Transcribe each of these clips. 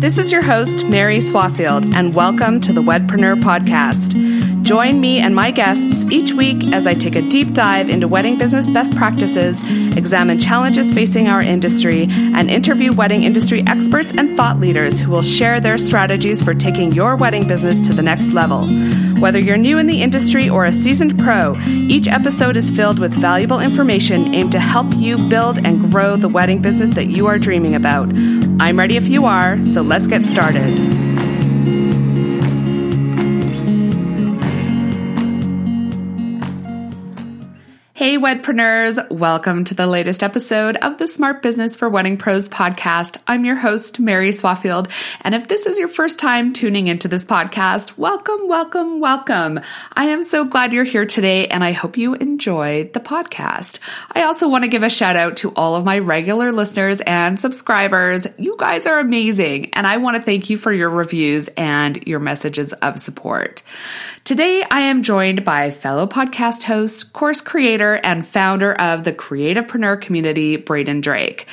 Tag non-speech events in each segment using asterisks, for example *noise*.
This is your host, Mary Swafield, and welcome to the Wedpreneur Podcast. Join me and my guests each week as I take a deep dive into wedding business best practices, examine challenges facing our industry, and interview wedding industry experts and thought leaders who will share their strategies for taking your wedding business to the next level. Whether you're new in the industry or a seasoned pro, each episode is filled with valuable information aimed to help you build and grow the wedding business that you are dreaming about. I'm ready if you are, so let's get started. Hey, Wedpreneurs! Welcome to the latest episode of the Smart Business for Wedding Pros podcast. I'm your host, Mary Swafield. And if this is your first time tuning into this podcast, welcome, welcome, welcome. I am so glad you're here today and I hope you enjoyed the podcast. I also want to give a shout out to all of my regular listeners and subscribers. You guys are amazing. And I want to thank you for your reviews and your messages of support. Today, I am joined by fellow podcast host, course creator, and founder of the Creativepreneur community, Braden Drake.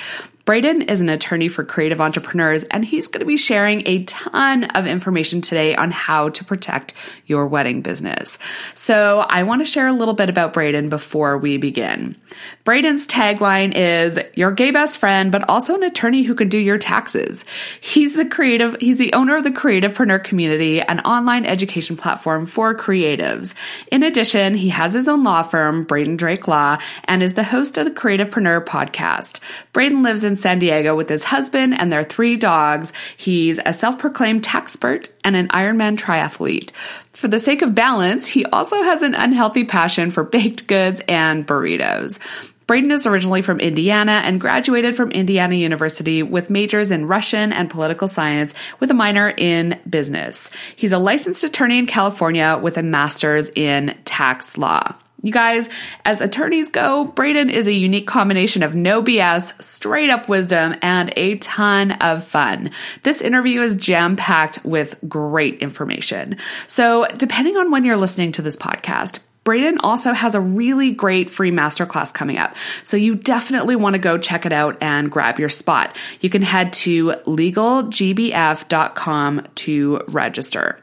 Braden is an attorney for creative entrepreneurs, and he's going to be sharing a ton of information today on how to protect your wedding business. So, I want to share a little bit about Braden before we begin. Braden's tagline is your gay best friend, but also an attorney who can do your taxes. He's the creative, he's the owner of the Creativepreneur community, an online education platform for creatives. In addition, he has his own law firm, Braden Drake Law, and is the host of the Creativepreneur podcast. Braden lives in San Diego with his husband and their three dogs. He's a self proclaimed taxpert and an Ironman triathlete. For the sake of balance, he also has an unhealthy passion for baked goods and burritos. Braden is originally from Indiana and graduated from Indiana University with majors in Russian and political science with a minor in business. He's a licensed attorney in California with a master's in tax law. You guys, as attorneys go, Braden is a unique combination of no BS, straight up wisdom, and a ton of fun. This interview is jam packed with great information. So, depending on when you're listening to this podcast, Braden also has a really great free masterclass coming up. So you definitely want to go check it out and grab your spot. You can head to legalgbf.com to register.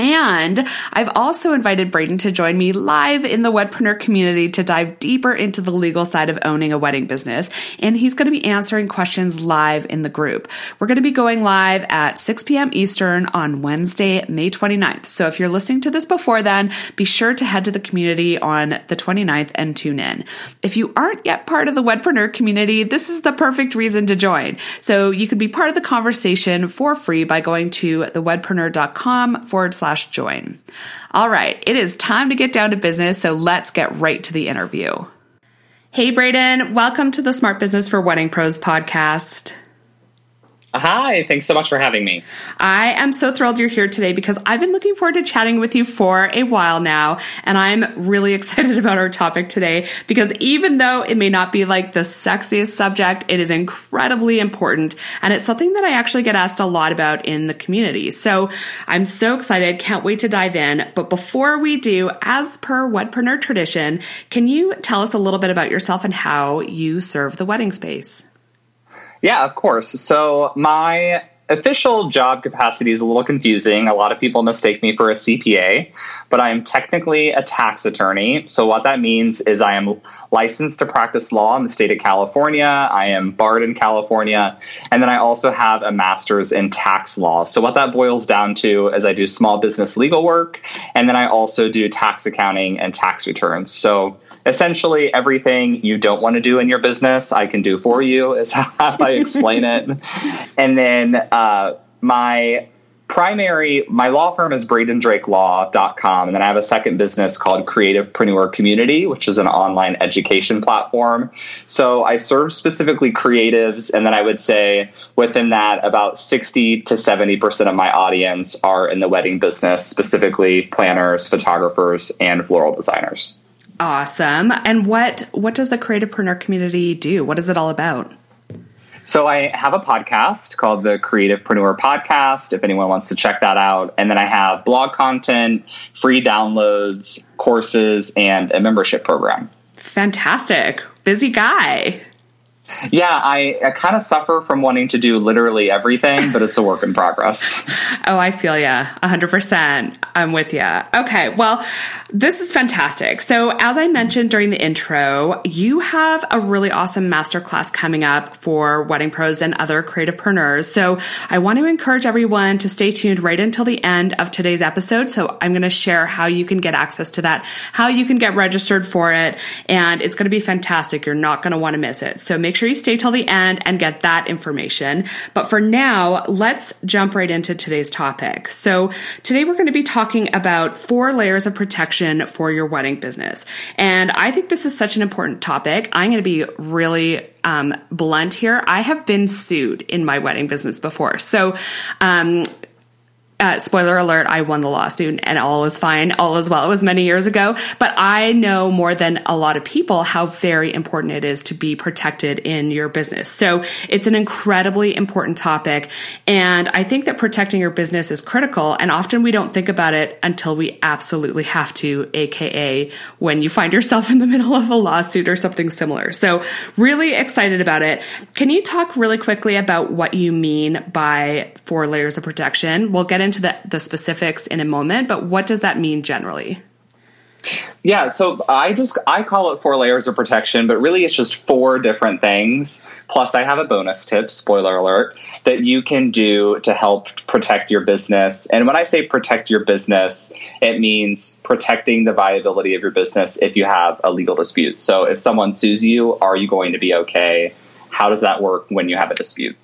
And I've also invited Braden to join me live in the Wedpreneur community to dive deeper into the legal side of owning a wedding business. And he's going to be answering questions live in the group. We're going to be going live at 6 p.m. Eastern on Wednesday, May 29th. So if you're listening to this before then, be sure to head to the community on the 29th and tune in. If you aren't yet part of the Wedpreneur community, this is the perfect reason to join. So you can be part of the conversation for free by going to thewedpreneur.com forward slash slash join. All right, it is time to get down to business, so let's get right to the interview. Hey, Braden, welcome to the Smart Business for Wedding Pros podcast. Hi, thanks so much for having me. I am so thrilled you're here today because I've been looking forward to chatting with you for a while now. And I'm really *laughs* excited about our topic today because even though it may not be like the sexiest subject, it is incredibly important. And it's something that I actually get asked a lot about in the community. So I'm so excited. Can't wait to dive in. But before we do, as per Wedpreneur tradition, can you tell us a little bit about yourself and how you serve the wedding space? Yeah, of course. So my official job capacity is a little confusing. A lot of people mistake me for a CPA, but I am technically a tax attorney. So what that means is I am licensed to practice law in the state of California. I am barred in California, and then I also have a master's in tax law. So what that boils down to is I do small business legal work, and then I also do tax accounting and tax returns. So essentially everything you don't want to do in your business, I can do for you, is *laughs* how I explain it. And then uh, my primary, my law firm is bradendrakelaw.com. And then I have a second business called Creativepreneur Community, which is an online education platform. So I serve specifically creatives. And then I would say within that, about 60 to 70% of my audience are in the wedding business, specifically planners, photographers, and floral designers. Awesome. And what what does the Creativepreneur community do? What is it all about? So I have a podcast called the Creativepreneur Podcast. If anyone wants to check that out, and then I have blog content, free downloads, courses, and a membership program. Fantastic, busy guy. Yeah, I, I kind of suffer from wanting to do literally everything, but it's a work in progress. *laughs* oh, I feel ya. 100%. I'm with you. Okay, well, this is fantastic. So, as I mentioned during the intro, you have a really awesome masterclass coming up for wedding pros and other creativepreneurs. So, I want to encourage everyone to stay tuned right until the end of today's episode. So, I'm going to share how you can get access to that, how you can get registered for it, and it's going to be fantastic. You're not going to want to miss it. So, make sure you stay till the end and get that information. But for now, let's jump right into today's topic. So today we're going to be talking about four layers of protection for your wedding business. And I think this is such an important topic. I'm going to be really um, blunt here. I have been sued in my wedding business before. So, um, uh, spoiler alert, I won the lawsuit and all was fine, all is well. It was many years ago, but I know more than a lot of people how very important it is to be protected in your business. So it's an incredibly important topic. And I think that protecting your business is critical. And often we don't think about it until we absolutely have to, AKA when you find yourself in the middle of a lawsuit or something similar. So really excited about it. Can you talk really quickly about what you mean by four layers of protection? We'll get into into the, the specifics in a moment, but what does that mean generally? Yeah, so I just I call it four layers of protection, but really it's just four different things. Plus I have a bonus tip, spoiler alert, that you can do to help protect your business. And when I say protect your business, it means protecting the viability of your business if you have a legal dispute. So if someone sues you, are you going to be okay? How does that work when you have a dispute?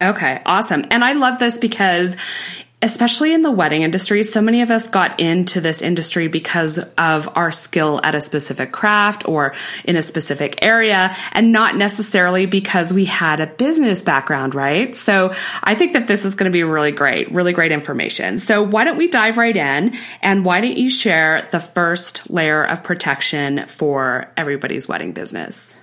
Okay, awesome. And I love this because especially in the wedding industry, so many of us got into this industry because of our skill at a specific craft or in a specific area and not necessarily because we had a business background, right? So I think that this is going to be really great, really great information. So why don't we dive right in and why don't you share the first layer of protection for everybody's wedding business?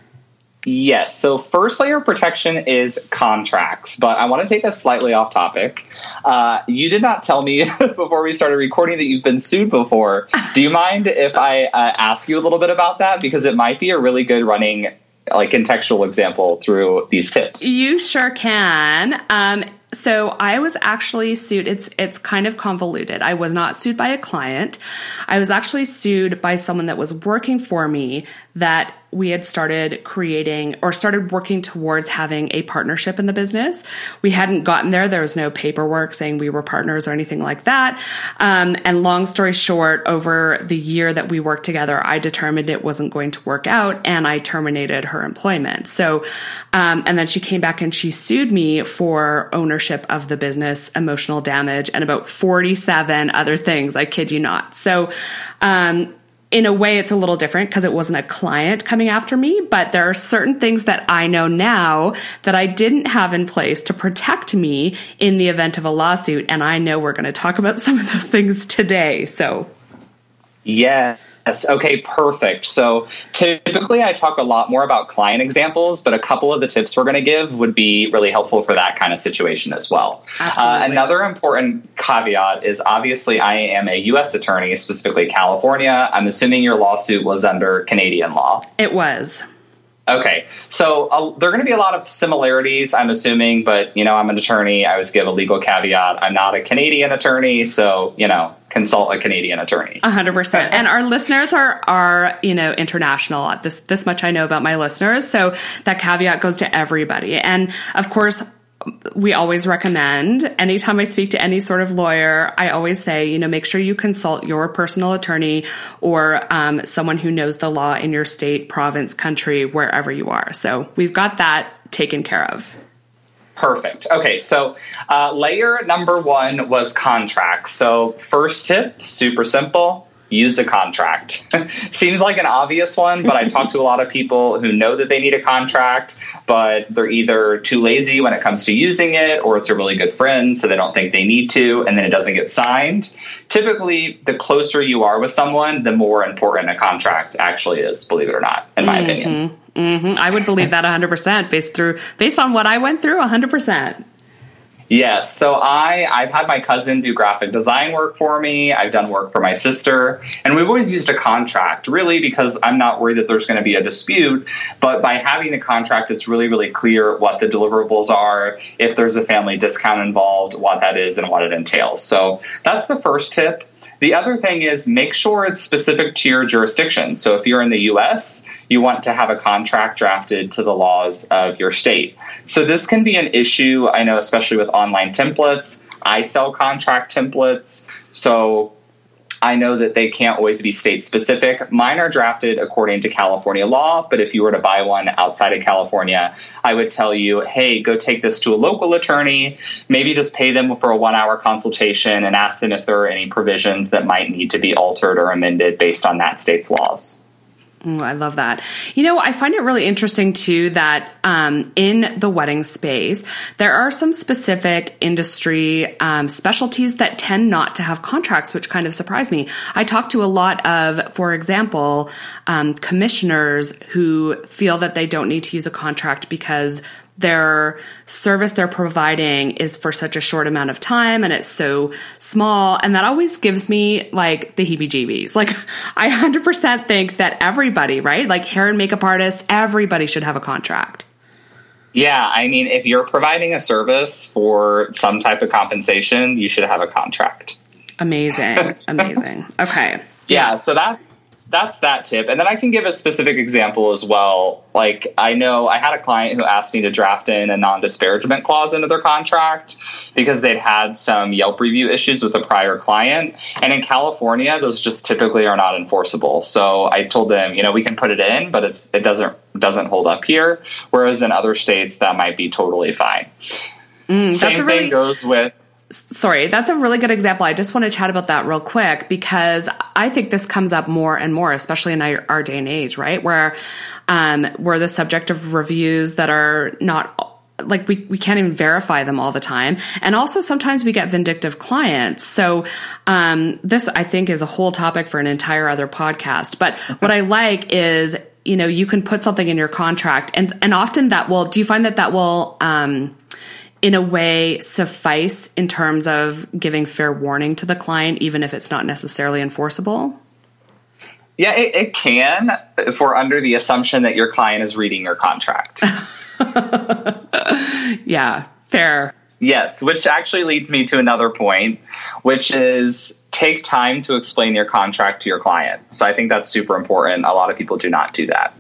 Yes. So, first layer of protection is contracts, but I want to take us slightly off topic. Uh, you did not tell me *laughs* before we started recording that you've been sued before. Do you mind if I uh, ask you a little bit about that? Because it might be a really good running, like, contextual example through these tips. You sure can. Um, so I was actually sued. It's it's kind of convoluted. I was not sued by a client. I was actually sued by someone that was working for me that we had started creating or started working towards having a partnership in the business. We hadn't gotten there. There was no paperwork saying we were partners or anything like that. Um, and long story short, over the year that we worked together, I determined it wasn't going to work out and I terminated her employment. So, um, and then she came back and she sued me for ownership of the business, emotional damage, and about 47 other things. I kid you not. So, um, in a way, it's a little different because it wasn't a client coming after me, but there are certain things that I know now that I didn't have in place to protect me in the event of a lawsuit. And I know we're going to talk about *laughs* some of those things today. So, yeah. Yes. Okay, perfect. So typically I talk a lot more about client examples, but a couple of the tips we're going to give would be really helpful for that kind of situation as well. Uh, another important caveat is obviously I am a U.S. attorney, specifically California. I'm assuming your lawsuit was under Canadian law. It was. Okay, so uh, there are going to be a lot of similarities, I'm assuming, but you know, I'm an attorney. I always give a legal caveat. I'm not a Canadian attorney, so you know, consult a Canadian attorney. A hundred percent. And our listeners are are you know international. This this much I know about my listeners, so that caveat goes to everybody. And of course, we always recommend anytime I speak to any sort of lawyer, I always say, you know, make sure you consult your personal attorney or um, someone who knows the law in your state, province, country, wherever you are. So we've got that taken care of. Perfect. Okay, so uh, layer number one was contracts. So, first tip super simple use a contract. *laughs* Seems like an obvious one, but I talk to a lot of people who know that they need a contract, but they're either too lazy when it comes to using it or it's a really good friend, so they don't think they need to, and then it doesn't get signed. Typically, the closer you are with someone, the more important a contract actually is, believe it or not, in my mm-hmm. opinion. Mm-hmm. I would believe that 100% based through based on what I went through 100%. Yes. So I I've had my cousin do graphic design work for me. I've done work for my sister, and we've always used a contract really because I'm not worried that there's going to be a dispute. But by having a contract, it's really really clear what the deliverables are, if there's a family discount involved, what that is, and what it entails. So that's the first tip. The other thing is make sure it's specific to your jurisdiction. So if you're in the U.S you want to have a contract drafted to the laws of your state. So this can be an issue, I know, especially with online templates. I sell contract templates. So I know that they can't always be state specific. Mine are drafted according to California law, but if you were to buy one outside of California, I would tell you, hey, go take this to a local attorney, maybe just pay them for a one hour consultation and ask them if there are any provisions that might need to be altered or amended based on that state's laws. Oh, I love that. You know, I find it really interesting too that um, in the wedding space, there are some specific industry um, specialties that tend not to have contracts, which kind of surprise me. I talk to a lot of, for example, um, commissioners who feel that they don't need to use a contract because their service they're providing is for such a short amount of time and it's so small. And that always gives me like the heebie jeebies. *laughs* Like, I 100% think that everybody, right? Like hair and makeup artists, everybody should have a contract. Yeah, I mean, if you're providing a service for some type of compensation, you should have a contract. Amazing. *laughs* Amazing. Okay. Yeah, yeah so that's that's that tip. And then I can give a specific example as well. Like I know I had a client who asked me to draft in a non-disparagement clause into their contract because they'd had some Yelp review issues with a prior client. And in California, those just typically are not enforceable. So I told them, you know, we can put it in, but it's it doesn't doesn't hold up here. Whereas in other states that might be totally fine. Mm, Same thing really- goes with sorry, that's a really good example. I just want to chat about that real quick because I think this comes up more and more, especially in our, our day and age, right? Where um, we're the subject of reviews that are not like we, we can't even verify them all the time. And also sometimes we get vindictive clients. So, um, this I think is a whole topic for an entire other podcast. But what I like is, you know, you can put something in your contract and, and often that will, do you find that that will, um, in a way suffice in terms of giving fair warning to the client, even if it's not necessarily enforceable? Yeah, it, it can if we're under the assumption that your client is reading your contract. *laughs* yeah, fair. Yes, which actually leads me to another point, which is take time to explain your contract to your client. So I think that's super important. A lot of people do not do that.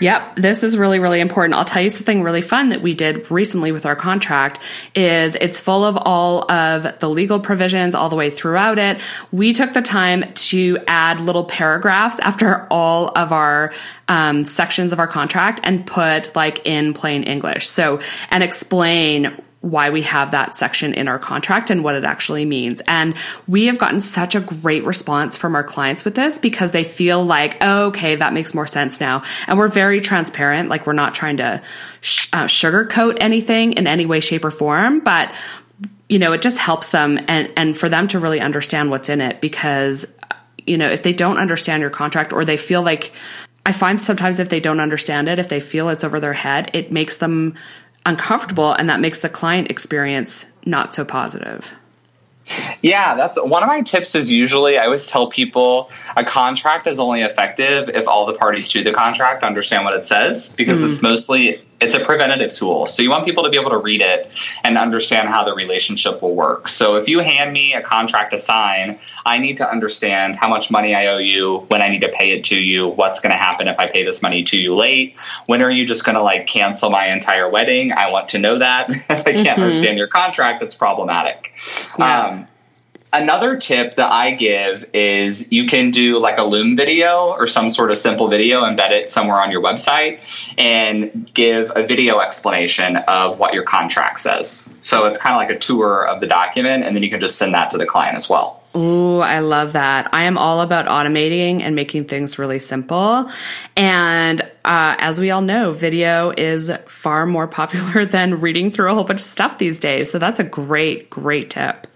Yep, this is really really important. I'll tell you something really fun that we did recently with our contract is it's full of all of the legal provisions all the way throughout it. We took the time to add little paragraphs after all of our um, sections of our contract and put like in plain English. So and explain why we have that section in our contract and what it actually means. And we have gotten such a great response from our clients with this because they feel like, oh, okay, that makes more sense now. And we're very transparent. Like we're not trying to sh- uh, sugarcoat anything in any way, shape or form, but you know, it just helps them and, and for them to really understand what's in it because, you know, if they don't understand your contract or they feel like I find sometimes if they don't understand it, if they feel it's over their head, it makes them uncomfortable and that makes the client experience not so positive. Yeah, that's one of my tips is usually I always tell people a contract is only effective if all the parties to the contract understand what it says because mm-hmm. it's mostly it's a preventative tool. So you want people to be able to read it and understand how the relationship will work. So if you hand me a contract to sign, I need to understand how much money I owe you, when I need to pay it to you, what's going to happen if I pay this money to you late, when are you just going to like cancel my entire wedding? I want to know that. *laughs* if I can't mm-hmm. understand your contract, it's problematic. Yeah. Um, Another tip that I give is you can do like a Loom video or some sort of simple video, embed it somewhere on your website, and give a video explanation of what your contract says. So it's kind of like a tour of the document, and then you can just send that to the client as well. Ooh, I love that. I am all about automating and making things really simple. And uh, as we all know, video is far more popular *laughs* than reading through a whole bunch of stuff these days. So that's a great, great tip.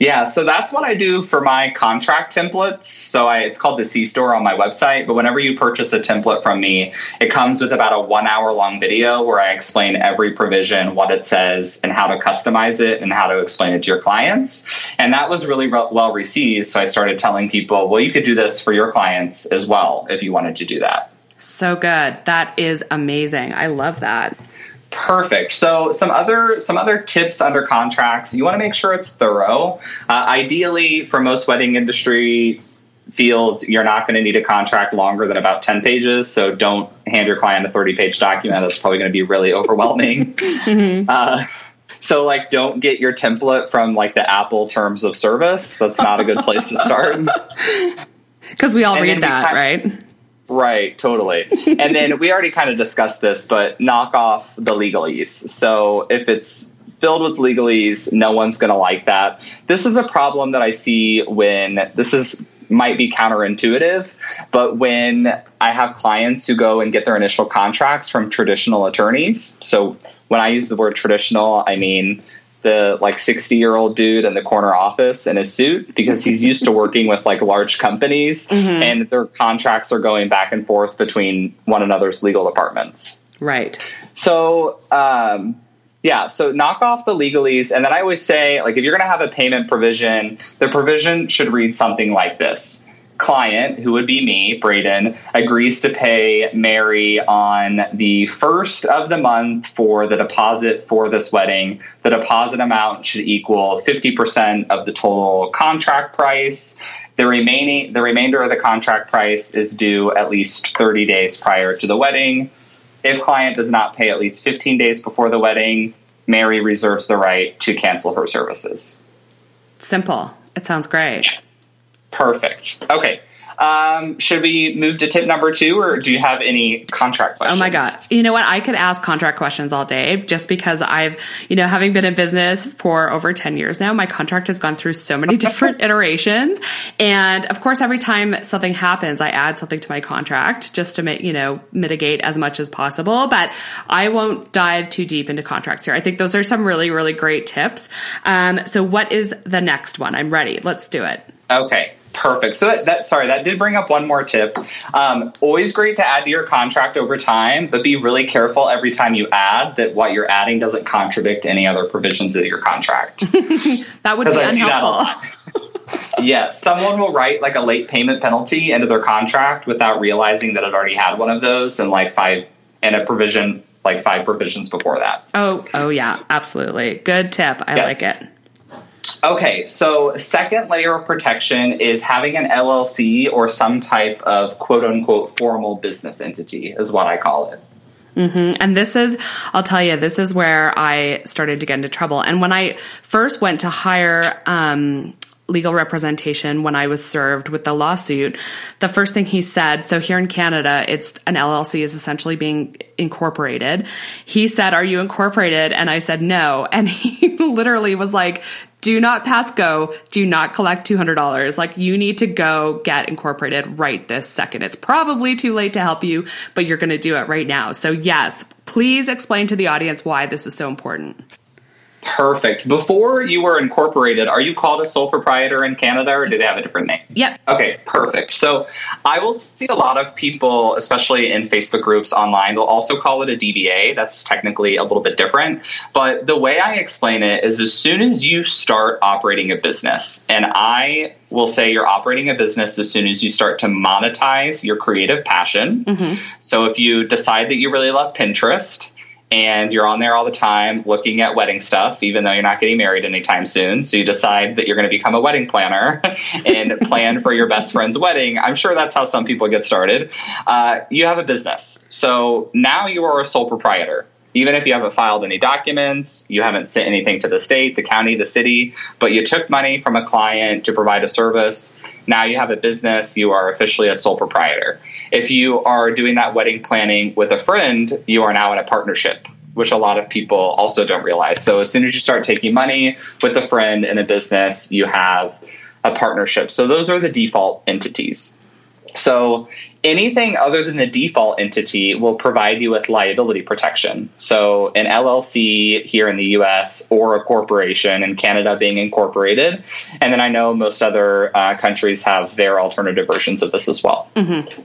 Yeah, so that's what I do for my contract templates. So I, it's called the C Store on my website. But whenever you purchase a template from me, it comes with about a one hour long video where I explain every provision, what it says, and how to customize it and how to explain it to your clients. And that was really re- well received. So I started telling people, well, you could do this for your clients as well if you wanted to do that. So good. That is amazing. I love that. Perfect. So some other some other tips under contracts. You want to make sure it's thorough. Uh, ideally, for most wedding industry fields, you're not going to need a contract longer than about ten pages. So don't hand your client a thirty page document. That's probably going to be really *laughs* overwhelming. mm-hmm. uh, so like, don't get your template from like the Apple terms of service. That's not a good place to start. *laughs* Because we all and read that, right? Right, totally. *laughs* and then we already kind of discussed this, but knock off the legalese. So if it's filled with legalese, no one's going to like that. This is a problem that I see when this is might be counterintuitive, but when I have clients who go and get their initial contracts from traditional attorneys. So when I use the word traditional, I mean the like 60 year old dude in the corner office in a suit because he's used to working with like large companies *laughs* mm-hmm. and their contracts are going back and forth between one another's legal departments. Right. So, um, yeah, so knock off the legalese. And then I always say, like, if you're going to have a payment provision, the provision should read something like this client, who would be me, Braden, agrees to pay Mary on the first of the month for the deposit for this wedding. The deposit amount should equal 50% of the total contract price. The remaining the remainder of the contract price is due at least 30 days prior to the wedding. If client does not pay at least 15 days before the wedding, Mary reserves the right to cancel her services. Simple. It sounds great. Perfect. Okay. Um, should we move to tip number two, or do you have any contract questions? Oh my God. You know what? I could ask contract questions all day just because I've, you know, having been in business for over 10 years now, my contract has gone through so many *laughs* different iterations. And of course, every time something happens, I add something to my contract just to you know, mitigate as much as possible. But I won't dive too deep into contracts here. I think those are some really, really great tips. Um, so what is the next one? I'm ready. Let's do it. Okay. Perfect. So that, that, sorry, that did bring up one more tip. Um, always great to add to your contract over time, but be really careful every time you add that what you're adding doesn't contradict any other provisions of your contract. *laughs* that would be I unhelpful. *laughs* yes, someone will write like a late payment penalty into their contract without realizing that it already had one of those and like five and a provision like five provisions before that. Oh, oh yeah, absolutely. Good tip. I yes. like it. Okay, so second layer of protection is having an LLC or some type of quote unquote formal business entity, is what I call it. Mm-hmm. And this is, I'll tell you, this is where I started to get into trouble. And when I first went to hire um, legal representation when I was served with the lawsuit, the first thing he said, so here in Canada, it's an LLC is essentially being incorporated. He said, Are you incorporated? And I said, No. And *laughs* he literally was like, do not pass go. Do not collect $200. Like you need to go get incorporated right this second. It's probably too late to help you, but you're going to do it right now. So yes, please explain to the audience why this is so important. Perfect. Before you were incorporated, are you called a sole proprietor in Canada or do they have a different name? Yep. Okay, perfect. So I will see a lot of people, especially in Facebook groups online, they'll also call it a DBA. That's technically a little bit different. But the way I explain it is as soon as you start operating a business, and I will say you're operating a business as soon as you start to monetize your creative passion. Mm-hmm. So if you decide that you really love Pinterest, and you're on there all the time looking at wedding stuff, even though you're not getting married anytime soon. So you decide that you're going to become a wedding planner *laughs* and plan for your best friend's wedding. I'm sure that's how some people get started. Uh, you have a business. So now you are a sole proprietor. Even if you haven't filed any documents, you haven't sent anything to the state, the county, the city, but you took money from a client to provide a service now you have a business, you are officially a sole proprietor. If you are doing that wedding planning with a friend, you are now in a partnership, which a lot of people also don't realize. So as soon as you start taking money with a friend in a business, you have a partnership. So those are the default entities. So anything other than the default entity will provide you with liability protection. So an LLC here in the US or a corporation in Canada being incorporated. And then I know most other uh, countries have their alternative versions of this as well. Mm-hmm.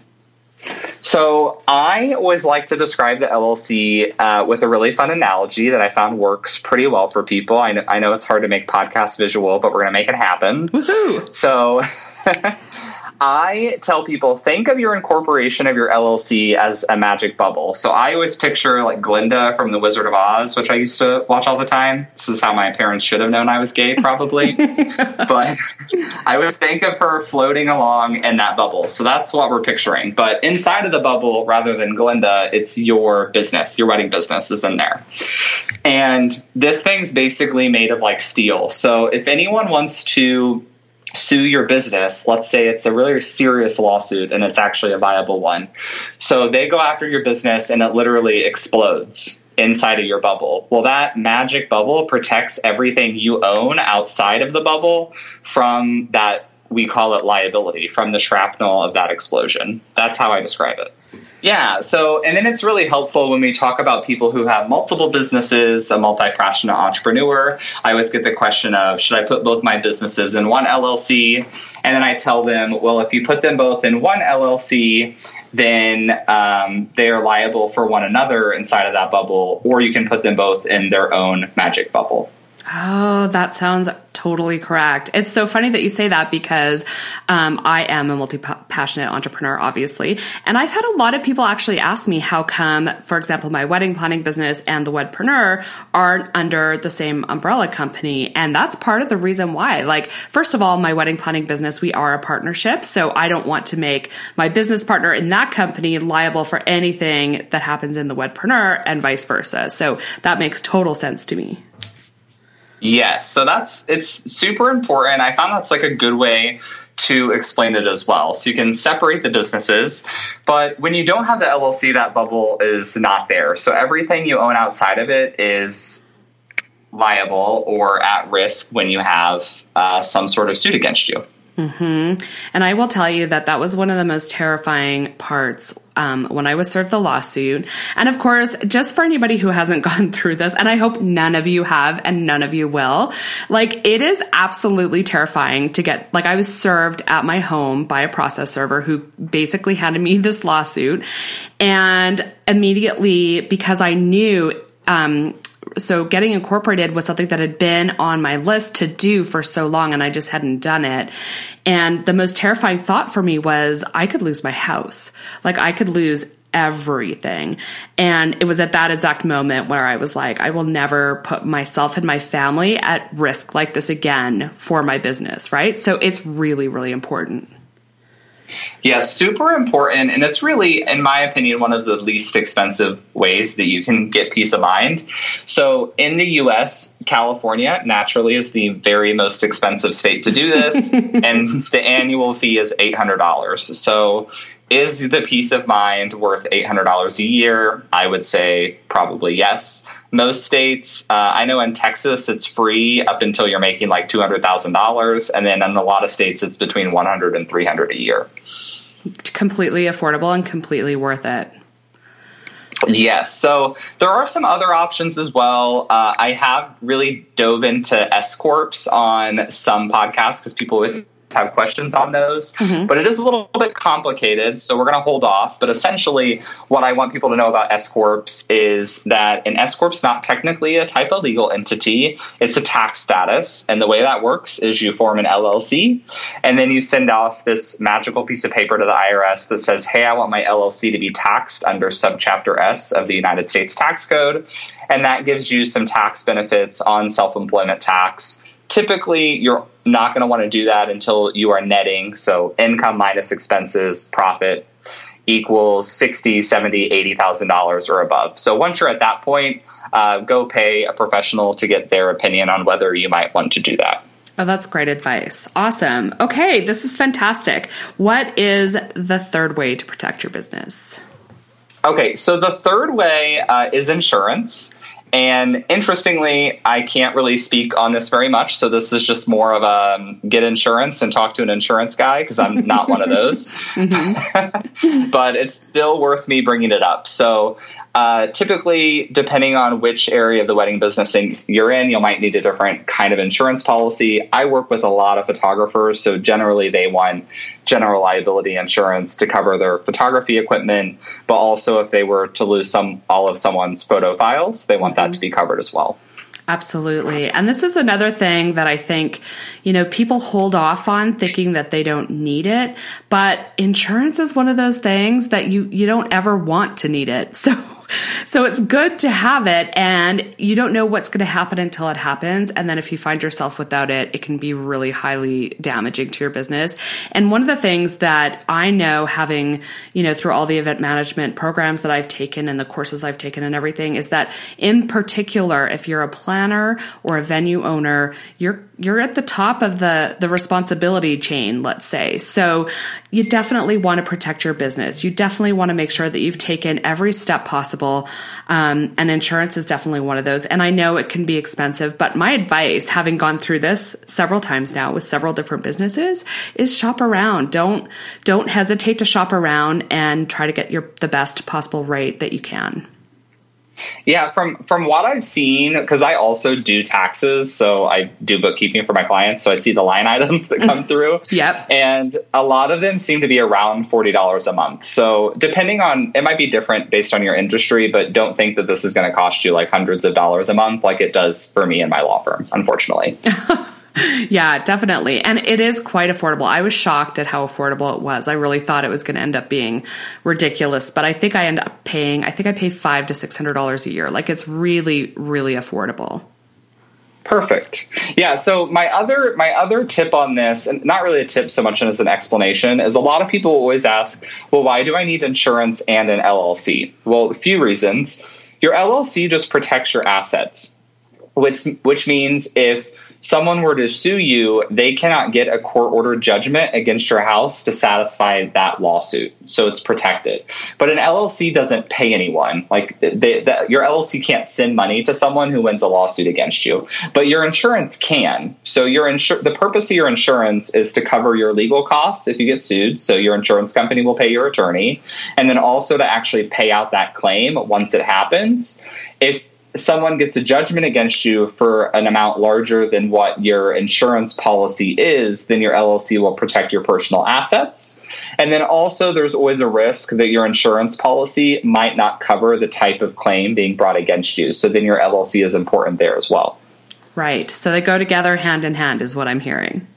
So I always like to describe the LLC uh, with a really fun analogy that I found works pretty well for people. I know, I know it's hard to make podcasts visual, but we're going to make it happen. Woohoo! So *laughs* I tell people think of your incorporation of your LLC as a magic bubble. So I always picture like Glinda from The Wizard of Oz, which I used to watch all the time. This is how my parents should have known I was gay, probably. *laughs* but I always think of her floating along in that bubble. So that's what we're picturing. But inside of the bubble, rather than Glinda, it's your business, your wedding business is in there. And this thing's basically made of like steel. So if anyone wants to sue your business, let's say it's a really serious lawsuit and it's actually a viable one. So they go after your business and it literally explodes inside of your bubble. Well, that magic bubble protects everything you own outside of the bubble from that, we call it liability, from the shrapnel of that explosion. That's how I describe it. Yeah. So, and then it's really helpful when we talk about people who have multiple businesses, a multi passionate entrepreneur. I always get the question of, should I put both my businesses in one LLC? And then I tell them, well, if you put them both in one LLC, then um, they are liable for one another inside of that bubble, or you can put them both in their own magic bubble. Oh, that sounds totally correct. It's so funny that you say that because um, I am a multi passionate entrepreneur, obviously. And I've had a lot of people actually ask me how come, for example, my wedding planning business and the Wedpreneur aren't under the same umbrella company. And that's part of the reason why. Like, first of all, my wedding planning business, we are a partnership. So I don't want to make my business partner in that company liable for anything that happens in the Wedpreneur and vice versa. So that makes total sense to me. Yes, so that's it's super important. I found that's like a good way to explain it as well. So you can separate the businesses, but when you don't have the LLC, that bubble is not there. So everything you own outside of it is liable or at risk when you have uh, some sort of suit against you. Mm-hmm. And I will tell you that that was one of the most terrifying parts um, when I was served the lawsuit. And of course, just for anybody who hasn't *laughs* gone through this, and I hope none of you have and none of you will, like it is absolutely terrifying to get, like I was served at my home by a process server who basically handed me this lawsuit. And immediately, because I knew um, so getting incorporated was something that had been on my list to do for so long and I just hadn't done it. And the most terrifying thought for me was I could lose my house. Like I could lose everything. And it was at that exact moment where I was like, I will never put myself and my family at risk like this again for my business, right? So it's really, really important. Yeah, super important. And it's really, in my opinion, one of the least expensive ways that you can get peace of mind. So in the US, California naturally is the very most expensive state to do this. *laughs* and the annual fee is $800. So is the peace of mind worth $800 a year? I would say probably yes. Most states, uh, I know in Texas it's free up until you're making like $200,000. And then in a lot of states, it's between 100 and 300 a year completely affordable and completely worth it. Yes. So there are some other options as well. Uh, I have really dove into S Corps on some podcasts because people always have questions on those, mm-hmm. but it is a little bit complicated, so we're going to hold off. But essentially, what I want people to know about S corps is that an S corp is not technically a type of legal entity; it's a tax status, and the way that works is you form an LLC, and then you send off this magical piece of paper to the IRS that says, "Hey, I want my LLC to be taxed under Subchapter S of the United States Tax Code," and that gives you some tax benefits on self-employment tax typically you're not going to want to do that until you are netting so income minus expenses profit equals 60 70 80000 dollars or above so once you're at that point uh, go pay a professional to get their opinion on whether you might want to do that Oh, that's great advice. Awesome. Okay, this is fantastic. What is the third way to protect your business? Okay, so the third way uh, is insurance. And interestingly, I can't really speak on this very much. So this is just more of a um, get insurance and talk to an insurance guy because I'm not one of those. *laughs* mm-hmm. *laughs* but it's still worth me bringing it up. So uh, typically, depending on which area of the wedding business you're in, you might need a different kind of insurance policy. I work with a lot of photographers, so generally they want general liability insurance to cover their photography equipment, but also if they were to lose some all of someone's photo files, they want mm-hmm. that to be covered as well. Absolutely. And this is another thing that I think, you know, people hold off on thinking that they don't need it, but insurance is one of those things that you you don't ever want to need it. *laughs* So so it's good to have it and you don't know what's going to happen until it happens and then if you find yourself without it it can be really highly damaging to your business. And one of the things that i know having you know through all the event management programs that i've taken and the courses i've taken and everything is that in particular if you're a planner or a venue owner you're you're at the top of the the responsibility chain let's say. So you definitely want to protect your business. You definitely want to make sure that you've taken every step possible um, and insurance is definitely one of those. And i know it can be expensive but my advice having gone through this several times now with several different businesses is shop around. Don't don't hesitate to shop around and try to get your the best possible rate that you can yeah, from from what I've seen, because I also do taxes, so I do bookkeeping for my clients, so I see the line *laughs* items that come mm. through. Yep. And a lot of them seem to be around forty dollars a month. So depending on, it might be different based on your industry, but don't think that this is going to cost you like hundreds of dollars a month, like it does for me and my law firms, unfortunately. *laughs* yeah, definitely. And it is quite affordable. I was shocked at how affordable it was. I really thought it was going to end up being ridiculous, but I think I end up paying, I think I pay five to six hundred dollars a year. Like it's really, really affordable. Perfect. Yeah. So my other my other tip on this, and not really a tip so much as an explanation, is a lot of people always ask, well, why do I need insurance and an LLC? Well, a few reasons. Your LLC just protects your assets, which which means if someone were to sue you, they cannot get a court ordered judgment against your house to satisfy that lawsuit. So it's protected. But an LLC doesn't pay anyone. Like they, they, your LLC can't send money to someone who wins a lawsuit against you. But your insurance can. So your insur- the purpose of your insurance is to cover your legal costs if you get sued. So your insurance company will pay your attorney, and then also to actually pay out that claim once it happens. If someone gets a judgment against you for an amount larger than what your insurance policy is, then your LLC will protect your personal assets. And then also, there's always a risk that your insurance policy might not cover the type of claim being brought against you. So then your LLC is important there as well. Right. So they go together hand in hand, is what I'm hearing.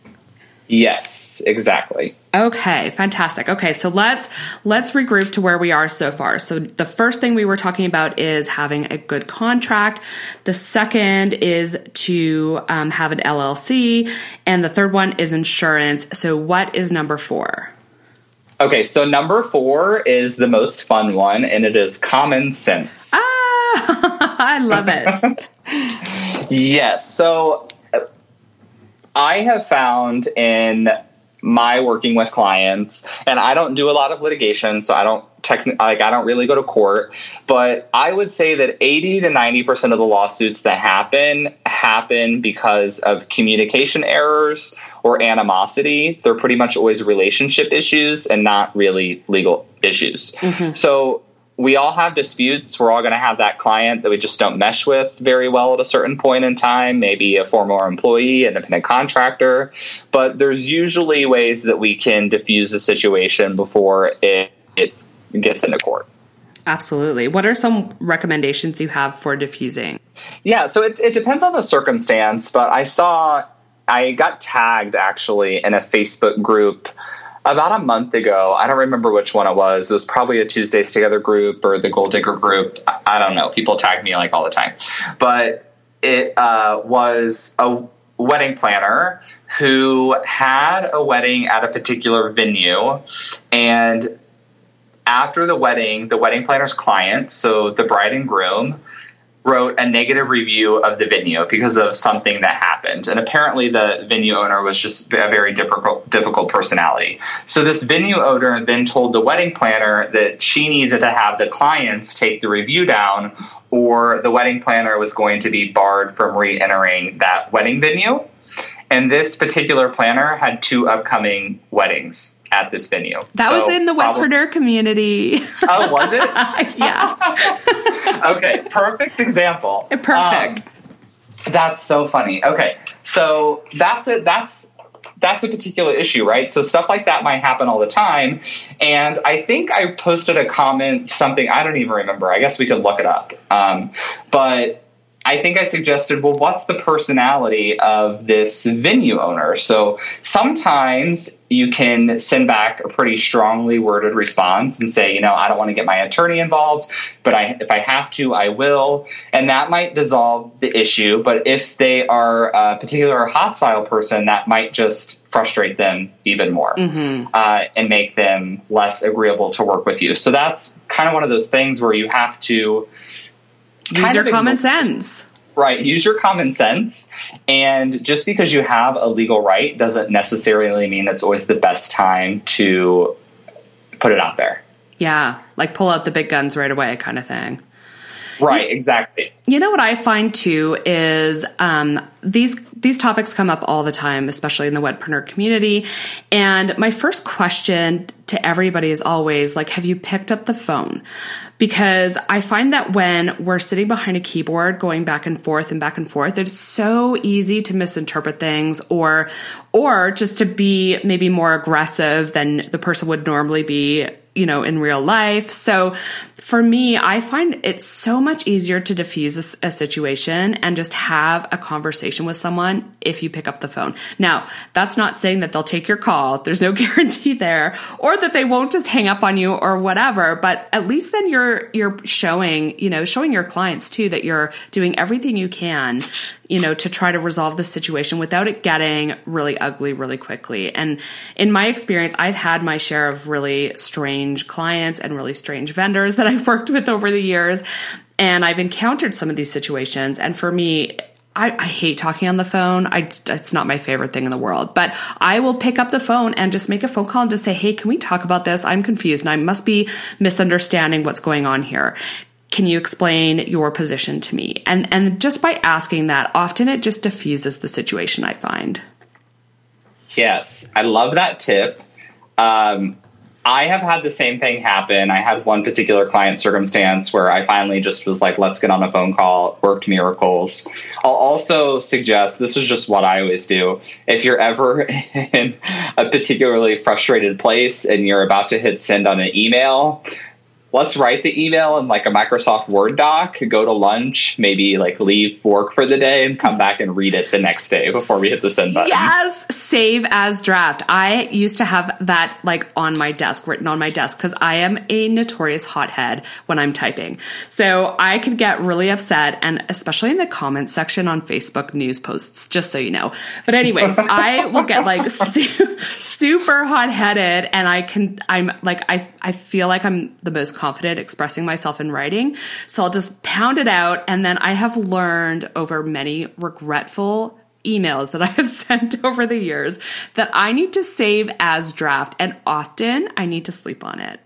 Yes, exactly. Okay, fantastic. Okay, so let's let's regroup to where we are so far. So the first thing we were talking about is having a good contract. The second is to um, have an LLC, and the third one is insurance. So what is number four? Okay, so number four is the most fun one, and it is common sense. Ah, *laughs* I love it. *laughs* yes. So I have found in my working with clients, and I don't do a lot of litigation, so I don't technically like I don't really go to court, but I would say that 80 to 90% of the lawsuits that happen happen because of communication errors or animosity. They're pretty much always relationship issues and not really legal issues. Mm-hmm. So we all have disputes. We're all going to have that client that we just don't mesh with very well at a certain point in time, maybe a former employee, independent contractor. But there's usually ways that we can diffuse the situation before it, it gets into court. Absolutely. What are some recommendations you have for diffusing? Yeah, so it, it depends on the circumstance, but I saw, I got tagged actually in a Facebook group about a month ago. I don't remember which one it was. It was probably a Tuesdays Together group or the Gold Digger group. I don't know. People tag me like all the time, but it uh, was a wedding planner who had a wedding at a particular venue and after the wedding the wedding planner's client so the bride and groom wrote a negative review of the venue because of something that happened. And apparently, the venue owner was just a very difficult, difficult personality. So, this venue owner then told the wedding planner that she needed to have the clients take the review down, or the wedding planner was going to be barred from re entering that wedding venue. And this particular planner had two upcoming weddings at this venue. That so was in the Wedpreneur community. Oh, was it? *laughs* yeah. *laughs* okay, perfect example. Perfect. Um, that's so funny. Okay, so that's it. That's that's a particular issue, right? So stuff like that might happen all the time. And I think I posted a comment, something I don't even remember. I guess we could look it up. Um, but I think I suggested, well, what's the personality of this venue owner? So sometimes you can send back a pretty strongly worded response and say, you know, I don't want to get my attorney involved, but I, if I have to, I will. And that might dissolve the issue. But if they are a particular hostile person, that might just frustrate them even more mm-hmm. uh, and make them less agreeable to work with you. So that's kind of one of those things where you have to Use your common sense. Right. Use your common sense. And just because you have a legal right doesn't necessarily mean it's always the best time to put it out there. Yeah. Like pull out the big guns right away, kind of thing. Right, exactly. You know what I find too is um, these these topics come up all the time, especially in the Wedpreneur community. And my first question to everybody is always like, "Have you picked up the phone?" because I find that when we're sitting behind a keyboard going back and forth and back and forth, it's so easy to misinterpret things or or just to be maybe more aggressive than the person would normally be you know, in real life. So for me, I find it so much easier to diffuse a, a, situation and just have a conversation with someone if you pick up the phone. Now, that's not saying that they'll take your call. There's no *laughs* guarantee there or that they won't just hang up on you or whatever, but at least then you're you're showing, you know, showing your clients too that you're doing everything you can you know, to try to resolve the situation without it getting really ugly really quickly. And in my experience, I've had my share of really strange clients and really strange vendors that *laughs* I've worked with over the years. And I've encountered some of these situations. And for me, I, I, hate talking on the phone. I, it's not my favorite thing in the world, but I will pick up the phone and just make a phone call and just say, Hey, can we talk about this? I'm confused and I must be misunderstanding what's going on here can you explain your position to me? And and just by asking that, often it just diffuses the situation. I find. Yes, I love that tip. Um, I have had the same thing happen. I had one particular client circumstance where I finally just was like, let's get on a phone call, worked miracles. I'll also suggest this is just what I always do. If you're ever *laughs* in a particularly frustrated place and you're about to hit send on an email, let's write the email in like a Microsoft Word doc, go to lunch, maybe like leave work for the day and come back and read it the next day before we hit the send button. Yes, save as draft. I used to have that like on my desk, written on my desk because I am a notorious hothead when I'm typing. So I could get really upset and especially in the comments section on Facebook news posts, just so you know. But anyways, *laughs* I will get like su- super hot headed and I can, I'm like, I, I feel like I'm the most confident expressing myself in writing. So I'll just pound it out. And then I have learned over many regretful emails that I have *laughs* sent over the years that I need to save as draft. And often I need to sleep on it.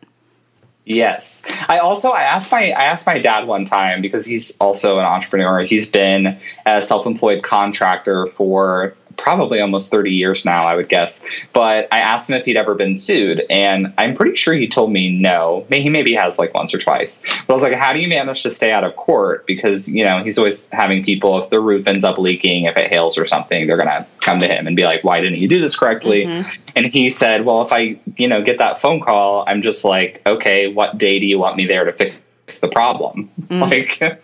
Yes. I also I asked my I asked my dad one time because he's also an entrepreneur. He's been a self-employed contractor for probably almost 30 years now, I would guess. But I asked him if he'd ever been sued, and I'm pretty sure he told me no. He maybe has like once or twice. But I was like, how do you manage to stay out of court? Because, you know, he's always having people, if the roof ends up leaking, if it hails or something, they're going to come to him and be like, why didn't you do this correctly? Mm-hmm. And he said, well, if I, you know, get that phone call, I'm just like, okay, what day do you want me there to fix the problem. Mm. *laughs* Like,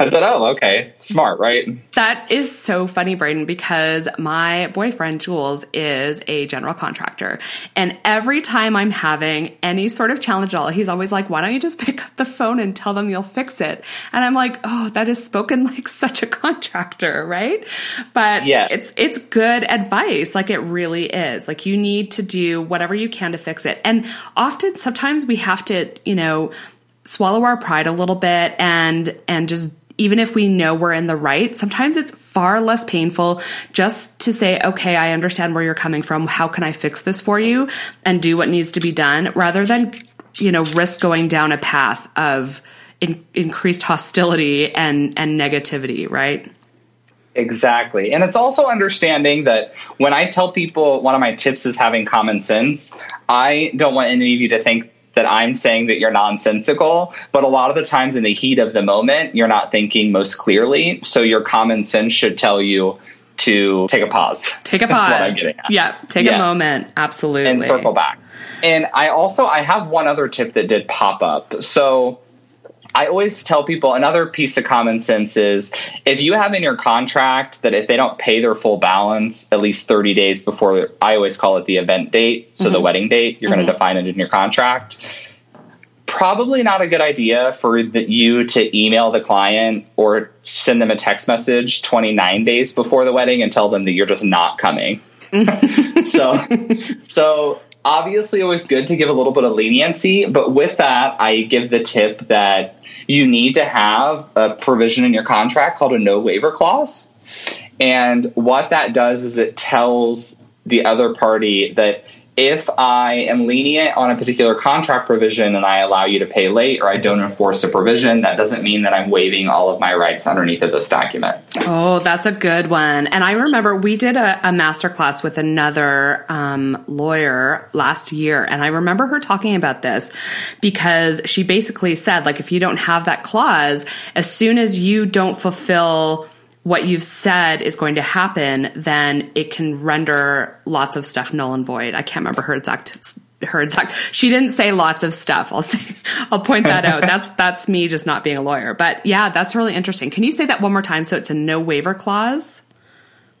I said, oh, okay, smart, right? That is so funny, Braden, because my boyfriend, Jules, is a general contractor. And every time I'm having any sort of challenge at all, he's always like, why don't you just *laughs* pick up the phone and tell them you'll fix it? And I'm like, oh, that is spoken *laughs* like such a contractor, right? But yes. it's, it's good advice. Like it really is. Like you need to do whatever you can to fix it. And often, sometimes we have to, you know, swallow our pride a little bit and and just even if we know we're in the right, sometimes it's far less painful just to say, okay, I understand where you're coming from. How can I fix this for you and do what needs to be done rather than, you know, risk going down a path of in, increased hostility and, and negativity, right? Exactly. And it's also understanding that when I tell people one of my tips is having common sense, I don't want any of you to think that I'm saying that you're nonsensical, but a lot of the times in the heat of the moment, you're not thinking most clearly. So your common sense should tell you to take a pause. Take a pause. Yeah, take yes. a moment. Absolutely. And circle back. And I also I have one other tip that did pop up. So I always tell people another piece of common sense is if you have in your contract that if they don't pay their full balance at least 30 days before, I always call it the event date, so mm-hmm. the wedding date, you're mm-hmm. going to define it in your contract. Probably not a good idea for the, you to email the client or send them a text message 29 days before the wedding and tell them that you're just not coming. *laughs* so, so obviously always good to give a little bit of leniency, but with that, I give the tip that you need to have a provision in your contract called a no waiver clause. And what that does is it tells the other party that if I am lenient on a particular contract provision and I allow you to pay late or I don't enforce a provision, that doesn't mean that I'm waiving all of my rights underneath of this document. Oh, that's a good one. And I remember we did a, a masterclass with another um, lawyer last year, and I remember her talking about this because she basically said, like, if you don't have that clause, as soon as you don't fulfill what you've said is going to happen, then it can render lots of stuff null and void. I can't remember her exact her exact she didn't say lots of stuff. I'll say *laughs* I'll point that out. That's that's me just not being a lawyer. But yeah, that's really interesting. Can you say that one more time so it's a no waiver clause?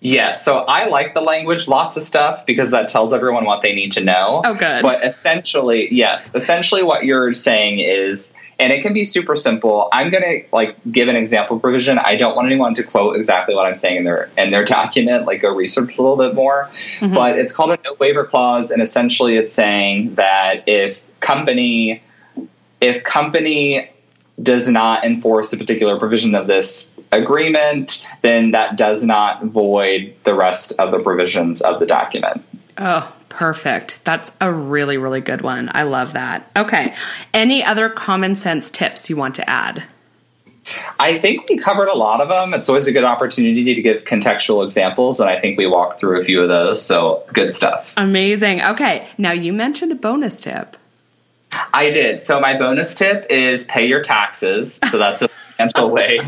Yes, so I like the language lots of stuff because that tells everyone what they need to know. Oh good. But essentially, yes, essentially what you're saying is and it can be super simple. I'm going to like give an example provision. I don't want anyone to quote exactly what I'm saying in their in their *laughs* document. Like go research a little bit more. Mm-hmm. But it's called a no waiver clause, and essentially it's saying that if company if company does not enforce a particular provision of this agreement, then that does not void the rest of the provisions of the document. Oh, Perfect. That's a really, really good one. I love that. Okay. Any other common sense tips you want to add? I think we covered a lot of them. It's always a good opportunity to give contextual examples, and I think we walked through a few of those. So good stuff. Amazing. Okay. Now you mentioned a bonus tip. I did. So my bonus tip is pay your taxes. So that's a financial *laughs* way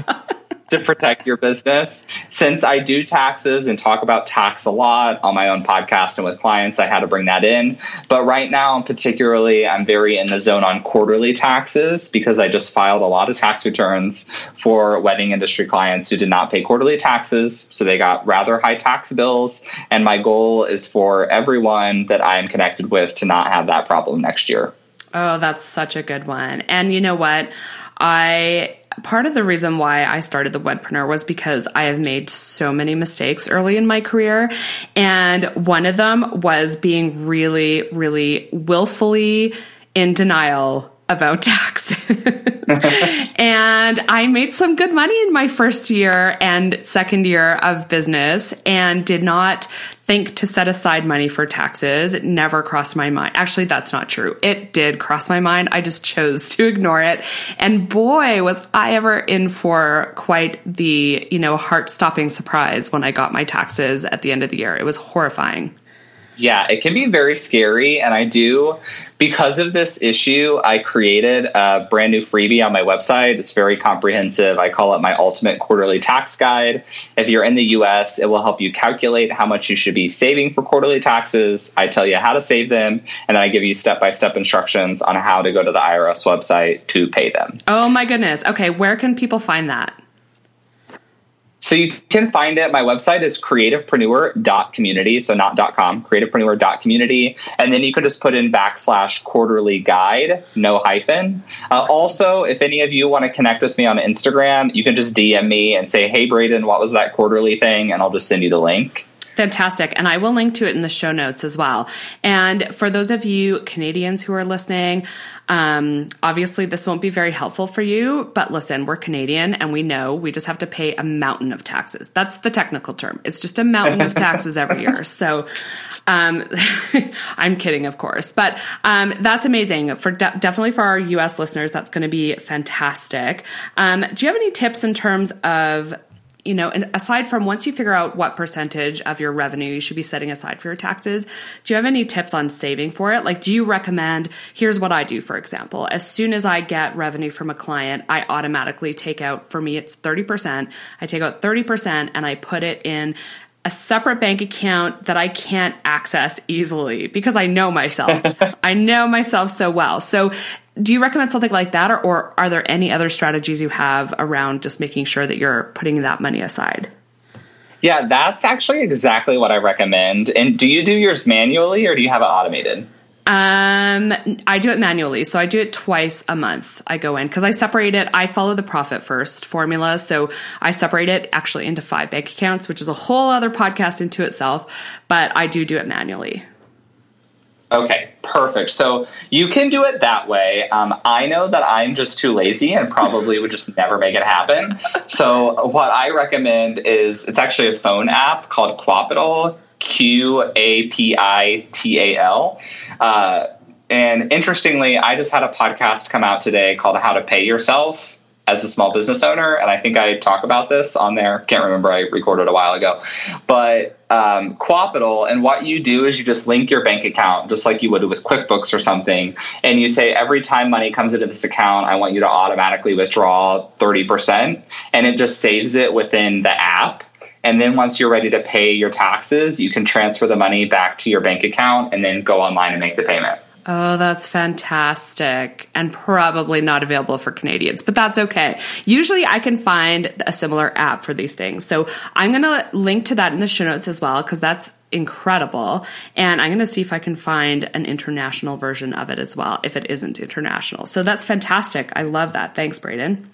to protect your business. Since I do taxes and talk about tax a lot on my own podcast and with clients, I had to bring that in. But right now, particularly, I'm very in the zone on quarterly taxes because I just filed a lot of tax returns for wedding industry clients who did not pay quarterly taxes. So they got rather high tax bills. And my goal is for everyone that I am connected with to not have that problem next year. Oh, that's such a good one. And you know what? I part of the reason why I started the Wedpreneur was because I have made so many mistakes early in my career. And one of them was being really, really willfully in denial about *laughs* taxes. *laughs* and I made some good money in my first year and second year of business and did not think to set aside money for taxes. It never crossed my mind. Actually, that's not true. It did cross my mind. I just chose to *laughs* ignore it. And boy, was I ever in for quite the, you know, heart stopping surprise when I got my taxes at the end of the year. It was horrifying. Yeah, it can be very scary. And I do, because of this issue, I created a brand new freebie on my website. It's very comprehensive. I call it my ultimate quarterly tax guide. If you're in the US, it will help you calculate how much you should be saving for quarterly taxes. I tell you how to save them, and then I give you step by step instructions on how to go to the IRS website to pay them. Oh my goodness. Okay, where can people find that? So you can find it. My website is creativepreneur.community. So not .com, creativepreneur.community. And then you can just put in backslash quarterly guide, no hyphen. Uh, also, if any of you want to connect with me on Instagram, you can just DM me and say, Hey, Braden, what was that quarterly thing? And I'll just send you the link. Fantastic. And I will link to it in the show notes as well. And for those of you Canadians who are listening, um, obviously, this won't be very helpful for you, but listen, we're Canadian and we know we just have to pay a mountain of taxes. That's the technical term. It's just a mountain of taxes every year. *laughs* So, um, *laughs* I'm kidding, of course, but um, that's amazing for de- definitely for our U.S. listeners. That's going to be fantastic. Um, do you have any tips in terms of you know, and aside from once you figure out what percentage of your revenue you should be setting aside for your taxes, do you have any tips on saving for it? Like, do you recommend, here's what I do, for example, as soon as I get revenue from a client, I automatically take out, for me, it's 30%. I take out 30% and I put it in a separate bank account that I can't access easily because I know myself. *laughs* I know myself so well. So do you recommend something like that, or, or are there any other strategies you have around just making sure that you're putting that money aside? Yeah, that's actually exactly what I recommend. And do you do yours manually or do you have it automated? Um, I do it manually. So I do it twice a month. I go in because I separate it. I follow the profit first formula. So I separate it actually into five bank accounts, which is a whole other podcast into itself, but I do do it manually. Okay, perfect. So you can do it that way. Um, I know that I'm just too lazy and probably would just never make it happen. So what I recommend is it's actually a phone app called Qapital, Q A P I T A L. Uh, and interestingly, I just had a podcast come out today called How to Pay Yourself as a small business owner, and I think I talk about this on there. Can't remember, I recorded a while ago. But um, Qapital, and what you do is you just link your bank account, just like you would with QuickBooks or something, and you say every time money comes into this account, I want you to automatically withdraw 30%, and it just saves it within the app. And then once you're ready to pay your taxes, you can transfer the money back to your bank account and then go online and make the payment. Oh, that's fantastic. And probably not available for Canadians, but that's okay. Usually I can find a similar app for these things. So I'm going to link to that in the show notes as well, because that's incredible. And I'm going to see if I can find an international version of it as well, if it isn't international. So that's fantastic. I love that. Thanks, Braden.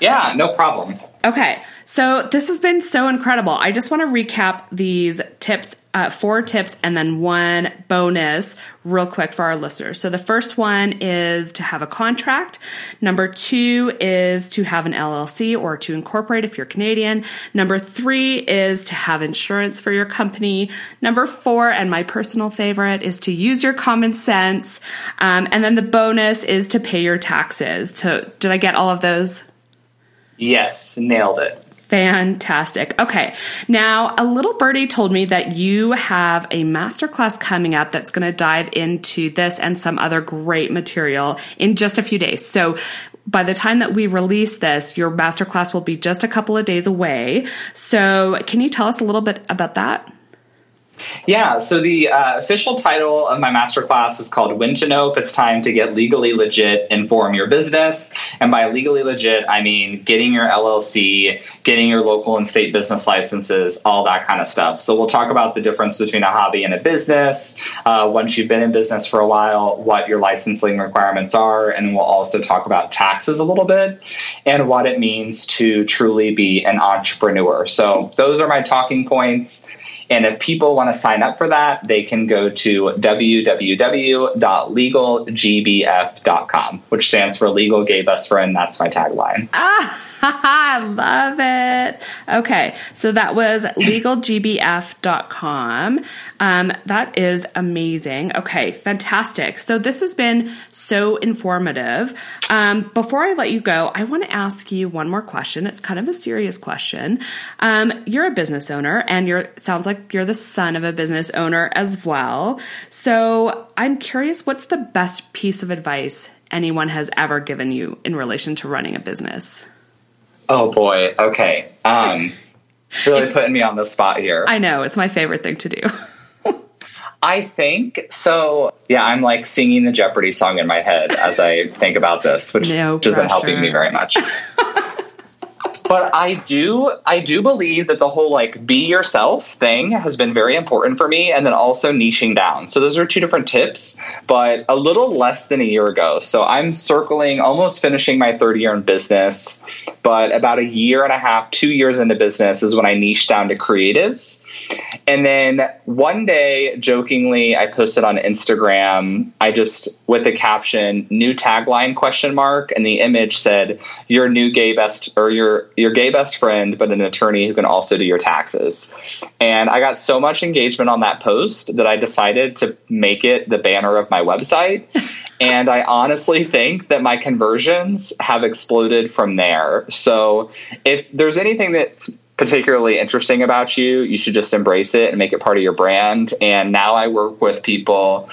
Yeah, no problem. Okay. So this has been so incredible. I just want to recap these tips, uh, four tips, and then one bonus real quick for our listeners. So the first one is to have a contract. Number two is to have an LLC or to incorporate if you're Canadian. Number three is to have insurance for your company. Number four, and my personal favorite, is to use your common sense. Um, and then the bonus is to pay your taxes. So did I get all of those? Yes, nailed it. Fantastic. Okay. Now, a little birdie told me that you have a masterclass coming up that's going to dive into this and some other great material in just a few days. So, by the time that we release this, your masterclass will be just a couple of days away. So, can you tell us a little bit about that? Yeah, so the uh, official title of my masterclass is called When to Know If It's Time to Get Legally Legit Inform Your Business. And by legally legit, I mean getting your LLC, getting your local and state business licenses, all that kind of stuff. So we'll talk about the difference between a hobby and a business. Uh, once you've been in business for a while, what your licensing requirements are. And we'll also talk about taxes a little bit and what it means to truly be an entrepreneur. So those are my talking points. And if people want to sign up for that, they can go to www.legalgbf.com, which stands for Legal Gay Best Friend. That's my tagline. Ah, *laughs* I love it. Okay, so that was legalgbf.com. Um, that is amazing. Okay, fantastic. So this has been so informative. Um, before I let you go, I want to ask you one more question. It's kind of a serious question. Um, you're a business owner, and you're sounds like you're the son of a business owner as well. So I'm curious, what's the best piece of advice anyone has ever given you in relation to running a business? Oh boy. Okay. Um, *laughs* really putting me on the spot here. I know it's my favorite thing to do. *laughs* I think so. Yeah, I'm like singing the Jeopardy song in my head as I think about this, which no isn't helping me very much. *laughs* but I do I do believe that the whole like be yourself thing has been very important for me and then also niching down. So those are two different tips, but a little less than a year ago. So I'm circling almost finishing my third year in business but about a year and a half, two years into business is when I niched down to creatives. And then one day, jokingly, I posted on Instagram, I just, with the caption, new tagline question mark, and the image said, your new gay best, or your, your gay best friend, but an attorney who can also do your taxes. And I got so much engagement on that post that I decided to make it the banner of my website. *laughs* and I honestly think that my conversions have exploded from there. So if there's anything that's particularly interesting about you, you should just embrace it and make it part of your brand. And now I work with people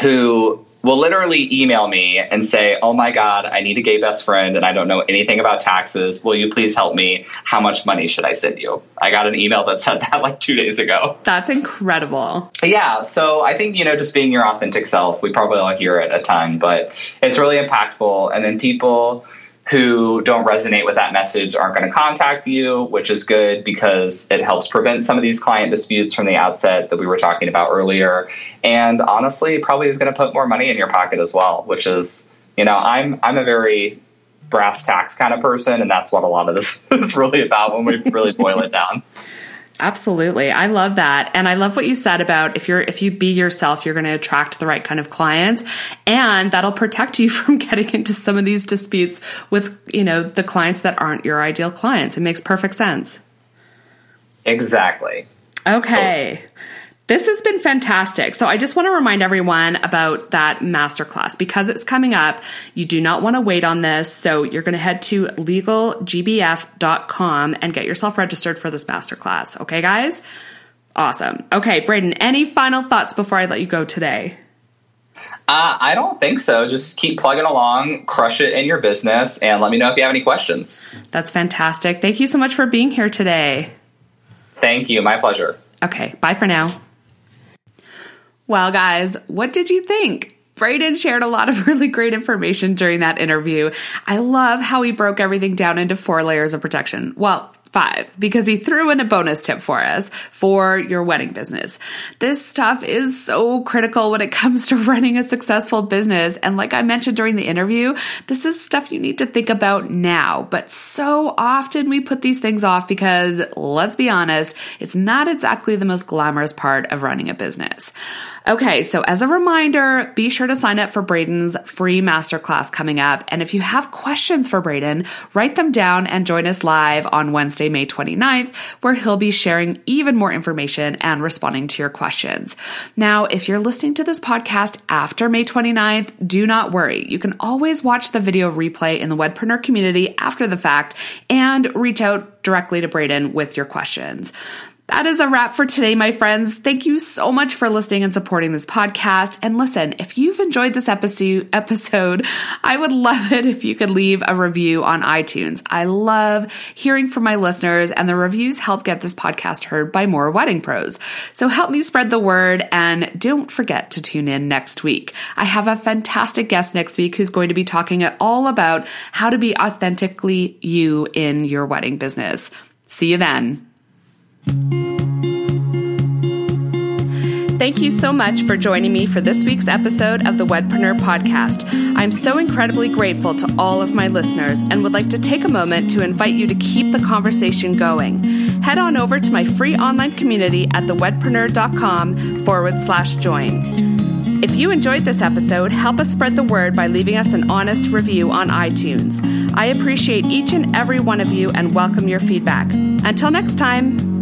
who will literally email me and say, Oh my God, I need a gay best friend and I don't know anything about taxes. Will you please help me? How much money should I send you? I got an email that said that like two days ago. That's incredible. Yeah. So I think, you know, just being your authentic self, we probably all hear it a ton, but it's really impactful. And then people, who don't resonate with that message aren't going to contact you, which is good because it helps prevent some of these client disputes from the outset that we were talking about earlier. And honestly, probably is going to put more money in your pocket as well, which is, you know, I'm I'm a very brass tacks kind of person, and that's what a lot of this *laughs* is really about when we really boil it down. Absolutely. I love that. And I love what you said about if you're if you be yourself, you're going to attract the right kind of clients and that'll protect you *laughs* from getting into some of these disputes with, you know, the clients that aren't your ideal clients. It makes perfect sense. Exactly. Okay. So- this has been fantastic. So I just want to remind everyone about that masterclass because it's coming up. You do not want to wait on this. So you're going to head to legalgbf.com and get yourself registered for this masterclass. Okay, guys? Awesome. Okay, Braden, any final thoughts before I let you go today? Uh, I don't think so. Just keep plugging along, crush it in your business, and let me know if you have any questions. That's fantastic. Thank you so much for being here today. Thank you. My pleasure. Okay, bye for now. Well, guys, what did you think? Braden shared a lot of *laughs* really great information during that interview. I love how he broke everything down into four layers of protection. Well, five because he threw in a bonus tip for us for your wedding business. This stuff is so critical when it *laughs* comes to running a successful business. And like I mentioned during the interview, this is stuff you need to think about now. But so often we put these things off because let's be honest, it's not exactly the most glamorous part of running a business. Okay, so as a reminder, be sure to sign up for Braden's free masterclass coming up. And if you have questions for Braden, write them down and join us live on Wednesday, May 29th, where he'll be sharing even more information and responding to your questions. Now, if you're listening to this podcast after May 29th, do not worry. You can always watch the video replay in the Wedpreneur community after the fact and reach out directly to Braden with your questions. That is a wrap for today, my friends. Thank you so much for listening and supporting this podcast. And listen, if you've enjoyed this episode, episode, I would love it if you could leave a review on iTunes. I love hearing from my listeners and the reviews help get this podcast heard by more wedding pros. So help me spread the word and don't forget to tune in next week. I have a fantastic guest next week who's going to be talking at all about how to be authentically you in your wedding business. See you then. Thank you so much for joining me for this week's episode of the Wedpreneur podcast. I'm so incredibly grateful to all of my listeners and would like to take a moment to invite you to keep the conversation going. Head on over to my free online community at thewedpreneur.com forward slash join. If you enjoyed this episode, help us spread the word by leaving us an honest review on iTunes. I appreciate each and every one of you and welcome your feedback. Until next time.